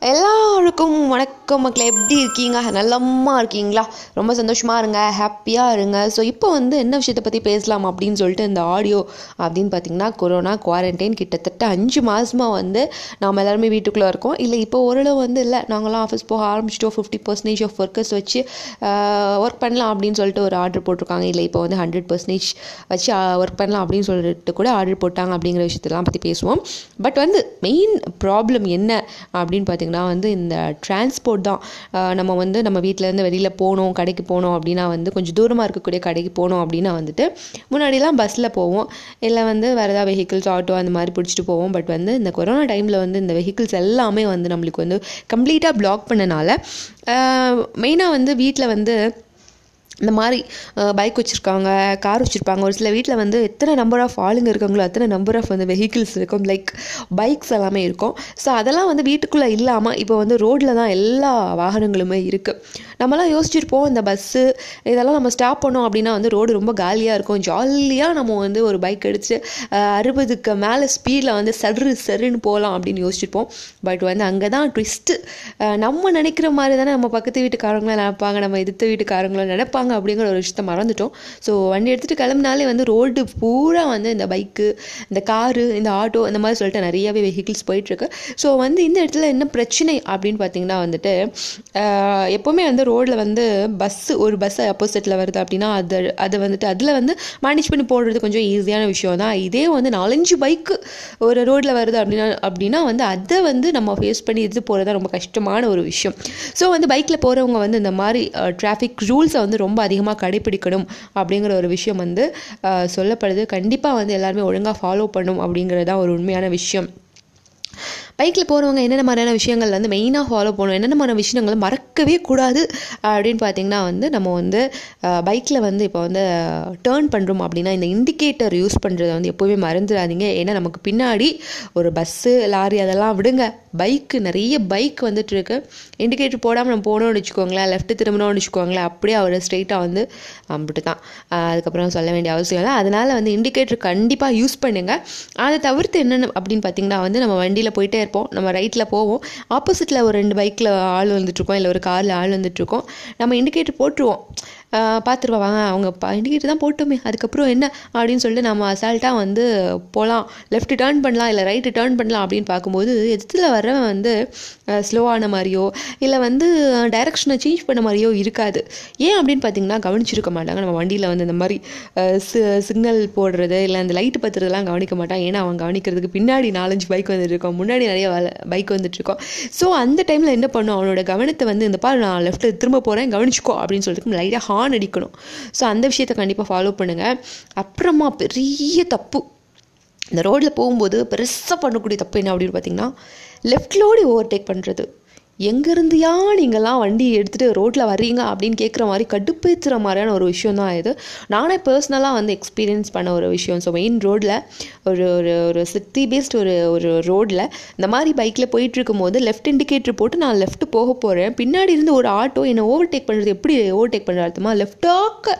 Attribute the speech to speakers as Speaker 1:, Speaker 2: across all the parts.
Speaker 1: Hello. எல்லோருக்கும் வணக்கம் மக்களே. எப்படி இருக்கீங்க? நல்லம்மா இருக்கீங்களா? ரொம்ப சந்தோஷமாக இருங்க. ஹாப்பியாக இருங்க. ஸோ இப்போ வந்து என்ன விஷயத்தை பற்றி பேசலாம் அப்படின்னு சொல்லிட்டு இந்த ஆடியோ அப்படின்னு பார்த்தீங்கன்னா கொரோனா குவாரண்டைன் கிட்டத்தட்ட அஞ்சு மாதமாக வந்து நாம் எல்லாருமே வீட்டுக்குள்ளே இருக்கோம். இல்லை இப்போ ஓரளவு வந்து இல்லை. நாங்களாம் ஆஃபீஸ் போக ஆரம்பிச்சிட்டோம். ஃபிஃப்டி பர்சன்டேஜ் ஆஃப் ஒர்க்கர்ஸ் வச்சு ஒர்க் பண்ணலாம் அப்படின்னு சொல்லிட்டு ஒரு ஆர்டர் போட்டிருக்காங்க. இல்லை இப்போ வந்து ஹண்ட்ரட் பர்சன்டேஜ் வச்சு ஒர்க் பண்ணலாம் அப்படின்னு சொல்லிட்டு கூட ஆர்டர் போட்டாங்க அப்படிங்கிற விஷயத்தெல்லாம் பற்றி பேசுவோம். பட் வந்து மெயின் ப்ராப்ளம் என்ன அப்படின்னு பார்த்தீங்கன்னா வந்து இந்த டிரான்ஸ்போர்ட் தான். நம்ம வந்து நம்ம வீட்டிலேருந்து வெளியில் போகணும் கடைக்கு போகணும் அப்படின்னா வந்து கொஞ்சம் தூரமாக இருக்கக்கூடிய கடைக்கு போகணும் அப்படின்னா வந்துட்டு முன்னாடிலாம் பஸ்ஸில் போவோம். இல்லை வந்து வேறு ஏதாவது வெஹிக்கிள்ஸ் ஆட்டோ அந்த மாதிரி பிடிச்சிட்டு போவோம். பட் வந்து இந்த கொரோனா டைமில் வந்து இந்த வெஹிக்கிள்ஸ் எல்லாமே வந்து நம்மளுக்கு வந்து கம்ப்ளீட்டாக பிளாக் பண்ணனால மெயினாக வந்து வீட்டில் வந்து இந்த மாதிரி பைக் வச்சுருக்காங்க கார் வச்சுருப்பாங்க. ஒரு சில வீட்டில் வந்து எத்தனை நம்பர் ஆஃப் ஆளுங்க இருக்காங்களோ அத்தனை நம்பர் ஆஃப் வந்து வெஹிக்கிள்ஸ் இருக்கும். லைக் பைக்ஸ் எல்லாமே இருக்கும். ஸோ அதெல்லாம் வந்து வீட்டுக்குள்ளே இல்லாமல் இப்போ வந்து ரோட்டில் தான் எல்லா வாகனங்களுமே இருக்குது நம்மலாம் யோசிச்சிருப்போம் இந்த பஸ்ஸு இதெல்லாம் நம்ம ஸ்டாப் பண்ணோம் அப்படின்னா வந்து ரோடு ரொம்ப காலியாக இருக்கும். ஜாலியாக நம்ம வந்து ஒரு பைக் அடித்து அறுபதுக்கு மேலே ஸ்பீடில் வந்து சரு சருன்னு போகலாம் அப்படின்னு யோசிச்சிருப்போம். பட் வந்து அங்கே தான் ட்விஸ்ட்டு நம்ம நினைக்கிற மாதிரி தானே நம்ம பக்கத்து வீட்டுக்காரங்களும் நினைப்பாங்க. நம்ம எதிர்த்த வீட்டுக்காரங்களும் நினைப்பாங்க. அப்படிங்கிற ஒரு விஷயத்த மறந்துட்டோம். ஸோ வண்டி எடுத்துகிட்டு கிளம்புனாலே வந்து ரோடு பூரா வந்து இந்த பைக்கு இந்த காரு இந்த ஆட்டோ இந்த மாதிரி சொல்லிட்டு நிறையவே வெஹிக்கிள்ஸ் போயிட்டுருக்கு. ஸோ வந்து இந்த இடத்துல என்ன பிரச்சனை அப்படின்னு பார்த்தீங்கன்னா வந்துட்டு எப்போவுமே வந்து ரோட்டில் வந்து பஸ்ஸு ஒரு பஸ் ஆப்போசிட்டில் வருது அப்படின்னா அது அதை வந்துட்டு அதில் வந்து மேனேஜ் பண்ணி போடுறது கொஞ்சம் ஈஸியான விஷயம் தான் இதே வந்து நாலஞ்சு பைக்கு ஒரு ரோட்டில் வருது அப்படின்னா அப்படின்னா வந்து அதை வந்து நம்ம ஃபேஸ் பண்ணி இது போகிறது தான் ரொம்ப கஷ்டமான ஒரு விஷயம். ஸோ வந்து பைக்கில் போகிறவங்க வந்து இந்த மாதிரி டிராஃபிக் ரூல்ஸை வந்து ரொம்ப அதிகமாக கடைப்பிடிக்கணும் அப்படிங்கிற ஒரு விஷயம் வந்து சொல்லப்படுது. கண்டிப்பாக வந்து எல்லாருமே ஒழுங்காக ஃபாலோ பண்ணும் அப்படிங்கிறது தான் ஒரு உண்மையான விஷயம். பைக்கில் போகிறவங்க என்னென்ன மாதிரியான விஷயங்கள் வந்து மெயினாக ஃபாலோ பண்ணணும் என்னென்ன மாதிரியான விஷயங்களை மறக்கவே கூடாது அப்படின்னு பார்த்தீங்கன்னா வந்து நம்ம வந்து பைக்கில் வந்து இப்போ வந்து டேர்ன் பண்ணுறோம் அப்படின்னா இந்த இண்டிகேட்டர் யூஸ் பண்ணுறதை வந்து எப்போவுமே மறந்துடாதீங்க. ஏன்னா நமக்கு பின்னாடி ஒரு பஸ்ஸு லாரி அதெல்லாம் விடுங்க. பைக்கு நிறைய பைக் வந்துட்டு இருக்கு இண்டிகேட்டர் போடாமல் நம்ம போனோம்னு வச்சுக்கோங்களேன் லெஃப்ட் திரும்பணும்னு வச்சுக்கோங்களேன் அப்படியே அவர் ஸ்ட்ரெயிட்டாக வந்து அம்பிட்டு தான் அதுக்கப்புறம் சொல்ல வேண்டிய அவசியம் இல்லை. அதனால் வந்து இண்டிகேட்டர் கண்டிப்பாக யூஸ் பண்ணுங்கள் அதை தவிர்த்து என்னென்ன அப்படின்னு பார்த்தீங்கன்னா வந்து நம்ம வண்டியில் போயிட்டே இருப்போம். நம்ம ரைட்டில் போவோம். ஆப்போசிட்டில் ஒரு ரெண்டு பைக்கில் ஆள் வந்துட்டுருக்கோம். இல்லை ஒரு காரில் ஆள் வந்துட்டுருக்கோம். நம்ம இண்டிகேட்டர் போட்டுருவோம். பார்த்துருவா வாங்க அவங்க இண்டிகேட்டர் தான் போட்டோமே. அதுக்கப்புறம் என்ன அப்படின்னு சொல்லிட்டு நம்ம அசால்ட்டாக வந்து போகலாம் லெஃப்ட் டேர்ன் பண்ணலாம் இல்லை ரைட்டு டேர்ன் பண்ணலாம் அப்படின்னு பார்க்கும்போது எதிர்த்தில் வரவன் வந்து ஸ்லோவான மாதிரியோ இல்லை வந்து டைரக்ஷனை சேஞ்ச் பண்ண மாதிரியோ இருக்காது. ஏன் அப்படின்னு பார்த்தீங்கன்னா கவனிச்சிருக்க மாட்டாங்க. நம்ம வண்டியில் வந்து இந்த மாதிரி சிக்னல் போடுறது இல்லை அந்த லைட்டு பத்துறதெல்லாம் கவனிக்க மாட்டான். ஏன்னா அவன் கவனிக்கிறதுக்கு பின்னாடி நாலஞ்சு பைக் வந்துட்டு இருக்கோம் முன்னாடி நிறைய பைக் வந்துட்டு இருக்கோம் ஸோ அந்த டைமில் என்ன பண்ணும்? அவனோட கவனத்தை வந்து இந்த பாரு நான் லெஃப்ட்டில் திரும்ப போகிறேன் கவனிச்சுக்கோ அப்படின்னு சொல்லிட்டு லைட்டாக ஆன் அடிக்கணும். ஸோ அந்த விஷயத்தை கண்டிப்பாக ஃபாலோ பண்ணுங்கள் அப்புறமா பெரிய தப்பு. இந்த ரோட்டில் போகும்போது பெருசாக பண்ணக்கூடிய தப்பு என்ன அப்படின்னு பார்த்தீங்கன்னா லெஃப்ட்லோடி ஓவர்டேக் பண்ணுறது எங்கேருந்தியா நீங்கள்லாம் வண்டி எடுத்துகிட்டு ரோட்டில் வர்றீங்க அப்படின்னு கேட்குற மாதிரி கடுப்பேற்றுற மாதிரியான ஒரு விஷயம் தான் இது. நானே பர்சனலாக வந்து எக்ஸ்பீரியன்ஸ் பண்ண ஒரு விஷயம். ஸோ மெயின் ரோட்டில் ஒரு ஒரு ஒரு சிட்டி பேஸ்ட் ஒரு ஒரு ரோட்டில் இந்த மாதிரி பைக்கில் போயிட்டுருக்கும் போது லெஃப்ட் இண்டிகேட்டர் போட்டு நான் லெஃப்ட் போக போகிறேன் பின்னாடி இருந்து ஒரு ஆட்டோ என்னை ஓவர்டேக் பண்ணுறது எப்படி ஓவர்டேக் பண்ணுற அர்த்தமாக லெஃப்டாக்க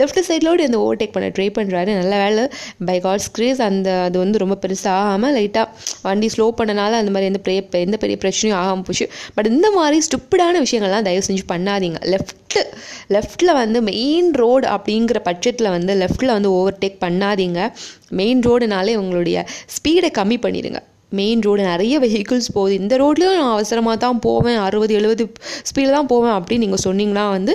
Speaker 1: லெஃப்ட் சைட்லோடு இந்த ஓவர்டேக் பண்ண ட்ரை பண்ணுறாரு நல்ல வேலை பை காட்ஸ் கிரேஸ் அந்த அது வந்து ரொம்ப பெருசாக ஆகாமல் லைட்டாக வண்டி ஸ்லோ பண்ணனால அந்த மாதிரி எந்த பெரிய எந்த பெரிய பிரச்சனையும் ஆகாமல் போச்சு. பட் இந்த மாதிரி ஸ்டூப்பிடான விஷயங்கள்லாம் தயவு செஞ்சு பண்ணாதீங்க. லெஃப்ட்டு லெஃப்ட்டில் வந்து மெயின் ரோடு அப்படிங்கிற பட்சத்தில் வந்து லெஃப்ட்டில் வந்து ஓவர்டேக் பண்ணாதீங்க. மெயின் ரோடுனாலே உங்களுடைய ஸ்பீடை கம்மி பண்ணிடுங்க. மெயின் ரோடு நிறைய வெஹிக்கிள்ஸ் போகுது. இந்த ரோட்லேயும் நான் அவசரமாக தான் போவேன். அறுபது எழுபது ஸ்பீடில் தான் போவேன் அப்படின்னு நீங்கள் சொன்னீங்கன்னா வந்து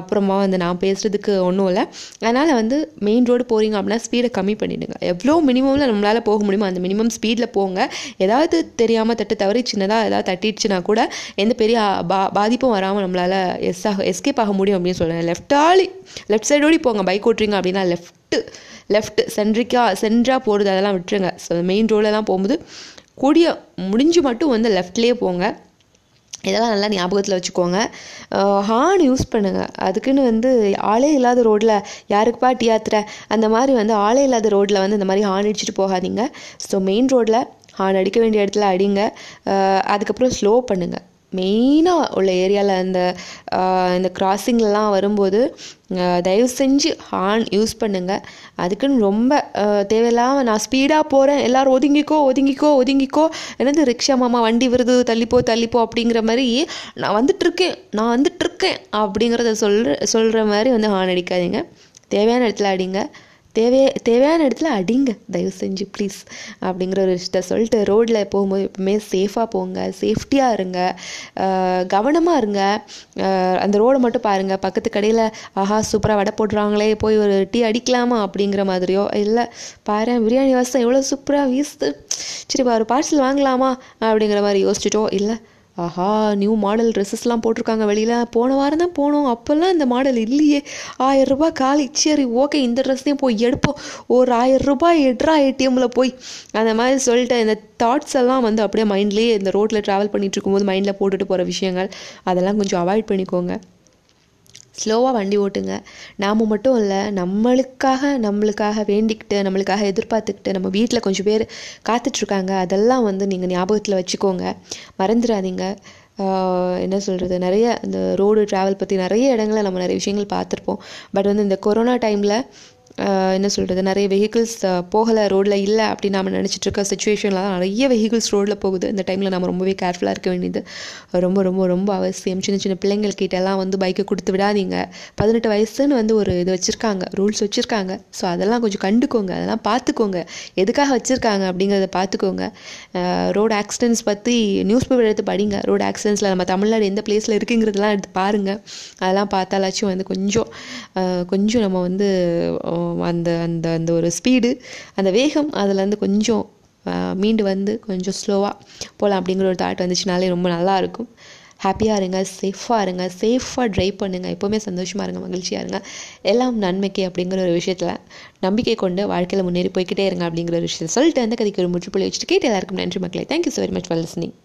Speaker 1: அப்புறமா வந்து நான் பேசுகிறதுக்கு ஒன்றும் இல்லை. அதனால் வந்து மெயின் ரோடு போகிறீங்க அப்படின்னா ஸ்பீடை கம்மி பண்ணிவிடுங்க எவ்வளோ மினிமமில் நம்மளால் போக முடியுமோ அந்த மினிமம் ஸ்பீடில் போங்க. ஏதாவது தெரியாமல் தட்டு தவறி சின்னதாக ஏதாவது தட்டிடுச்சுன்னா கூட எந்த பெரிய பா பாதிப்பும் வராமல் நம்மளால் எஸ் ஆக எஸ்கேப் ஆக முடியும் அப்படின்னு சொல்லுவேன் லெஃப்டாலி லெஃப்ட் சைடோடி போங்க. பைக் ஓட்டுறீங்க அப்படின்னா லெஃப்ட்டு லெஃப்ட் சென்ட்ரிக்காக சென்ட்ராக போகிறது அதெல்லாம் விட்டுருங்க. ஸோ மெயின் ரோடெல்லாம் போகும்போது கூடிய முடிஞ்சு மட்டும் வந்து லெஃப்ட்லேயே போங்க. இதெல்லாம் நல்லா ஞாபகத்தில் வச்சுக்கோங்க. ஹார்ன் யூஸ் பண்ணுங்கள் அதுக்குன்னு வந்து ஆளே இல்லாத ரோட்டில் யாருக்குப்பா யாத்திரை அந்த மாதிரி வந்து ஆளே இல்லாத ரோட்டில் வந்து இந்த மாதிரி ஹார்ன் அடிச்சுட்டு போகாதீங்க. ஸோ மெயின் ரோட்டில் ஹார்ன் அடிக்க வேண்டிய இடத்துல அடிங்க. அதுக்கப்புறம் ஸ்லோ பண்ணுங்கள் மெயினாக உள்ள ஏரியாவில் அந்த இந்த கிராசிங்லலாம் வரும்போது தயவு செஞ்சு ஹார்ன் யூஸ் பண்ணுங்கள் அதுக்குன்னு ரொம்ப தேவையில்லாமல் நான் ஸ்பீடாக போகிறேன் எல்லாரும் ஒதுங்கிக்கோ ஒதுங்கிக்கோ ஒதுங்கிக்கோ. என்னது ரிக்ஷா மாமா வண்டி வருது தள்ளிப்போ தள்ளிப்போ அப்படிங்கிற மாதிரி நான் வந்துட்டுருக்கேன் நான் வந்துட்டுருக்கேன் அப்படிங்கிறத சொல்கிற சொல்கிற மாதிரி வந்து ஹார்ன் அடிக்காதீங்க. தேவையான இடத்துல அடிங்க. தேவைய தேவையான இடத்துல அடிங்க. தயவு செஞ்சு ப்ளீஸ் அப்படிங்கிற ஒரு விஷயத்த சொல்லிட்டு ரோட்டில் போகும்போது எப்பவுமே சேஃபாக போங்க சேஃப்டியாக இருங்க. கவனமாக இருங்க. அந்த ரோடை மட்டும் பாருங்கள் பக்கத்து கடையில் ஆஹா சூப்பராக வடை போடுறாங்களே போய் ஒரு டீ அடிக்கலாமா? அப்படிங்கிற மாதிரியோ இல்லை பாரு பிரியாணி வாசம் எவ்வளோ சூப்பராக வீசுது. சரி ஒரு பார்சல் வாங்கலாமா? அப்படிங்கிற மாதிரி யோசிச்சுட்டோ இல்லை ஆஹா நியூ மாடல் ட்ரெஸ்ஸஸ்லாம் போட்டிருக்காங்க வெளியில். போன வாரம் தான் போனோம். அப்போல்லாம் இந்த மாடல் இல்லையே. ஆயிரம் காலி. சரி ஓகே இந்த ட்ரெஸ்ஸையும் போய் எடுப்போம். ஒரு ஆயிரம் எட்ரா ஏடிஎம்மில் போய். அந்த மாதிரி சொல்லிட்டு இந்த தாட்ஸ் எல்லாம் வந்து அப்படியே மைண்ட்லேயே இந்த ரோட்டில் ட்ராவல் பண்ணிகிட்ருக்கும்போது மைண்டில் போட்டுட்டு போகிற விஷயங்கள் அதெல்லாம் கொஞ்சம் அவாய்ட் பண்ணிக்கோங்க. ஸ்லோவாக வண்டி ஓட்டுங்க. நாம் மட்டும் இல்லை நம்மளுக்காக நம்மளுக்காக வேண்டிக்கிட்டு நம்மளுக்காக எதிர்பார்த்துக்கிட்டு நம்ம வீட்டில் கொஞ்சம் பேர் காத்துட்ருக்காங்க அதெல்லாம் வந்து நீங்கள் ஞாபகத்தில் வச்சுக்கோங்க. மறந்துடாதீங்க. என்ன சொல்கிறது நிறைய இந்த ரோடு ட்ராவல் பற்றி நிறைய இடங்களில் நம்ம நிறைய விஷயங்கள் பார்த்துருப்போம். பட் வந்து இந்த கொரோனா டைமில் என்ன சொல்கிறது நிறைய வெஹிக்கிள்ஸ் போகலை ரோட்டில் இல்லை அப்படின்னு நம்ம நினச்சிட்டு இருக்க சுச்சுவேஷனில் தான் நிறைய வெஹிக்கிள்ஸ் ரோட்டில் போகுது. இந்த டைமில் நம்ம ரொம்பவே கேர்ஃபுல்லாக இருக்க வேண்டியது. ரொம்ப ரொம்ப ரொம்ப அவசியம். சின்ன சின்ன பிள்ளைங்கள்கிட்ட எல்லாம் வந்து பைக்கை கொடுத்து விடாதீங்க. பதினெட்டு வயசுன்னு வந்து ஒரு இது வச்சுருக்காங்க ரூல்ஸ் வச்சுருக்காங்க. ஸோ அதெல்லாம் கொஞ்சம் கண்டுக்கோங்க. அதெல்லாம் பார்த்துக்கோங்க. எதுக்காக வச்சுருக்காங்க அப்படிங்கிறத பார்த்துக்கோங்க. ரோடு ஆக்சிடென்ட்ஸ் பற்றி நியூஸ் பேப்பர் எடுத்து படிங்க. ரோடு ஆக்சிடென்ட்ஸில் நம்ம தமிழ்நாடு எந்த பிளேஸில் இருக்குங்கிறதெல்லாம் எடுத்து பாருங்கள் அதெல்லாம் பார்த்தாலாச்சும் வந்து கொஞ்சம் கொஞ்சம் நம்ம வந்து அந்த அந்த அந்த ஒரு ஸ்பீடு அந்த வேகம் அதுலேருந்து கொஞ்சம் மீண்டு வந்து கொஞ்சம் ஸ்லோவாக போகலாம் அப்படிங்கிற ஒரு தாட் வந்துச்சுனாலே ரொம்ப நல்லா இருக்கும். ஹாப்பியாக இருங்க சேஃபாக இருங்க சேஃபாக ட்ரைவ் பண்ணுங்கள் எப்போவுமே சந்தோஷமாக இருங்க மகிழ்ச்சியாக இருங்க. எல்லாம் நன்மைக்கு அப்படிங்கிற ஒரு விஷயத்தில் நம்பிக்கை கொண்டு வாழ்க்கையில் முன்னேறி போய்கிட்டே இருங்க அப்படிங்கிற ஒரு விஷயத்தை சொல்லிட்டு அந்த கதைக்கு ஒரு முற்றுப்புள்ளி வச்சுட்டு கேட்டு எல்லாருக்கும் நன்றி மக்களே. Thank you so very much for listening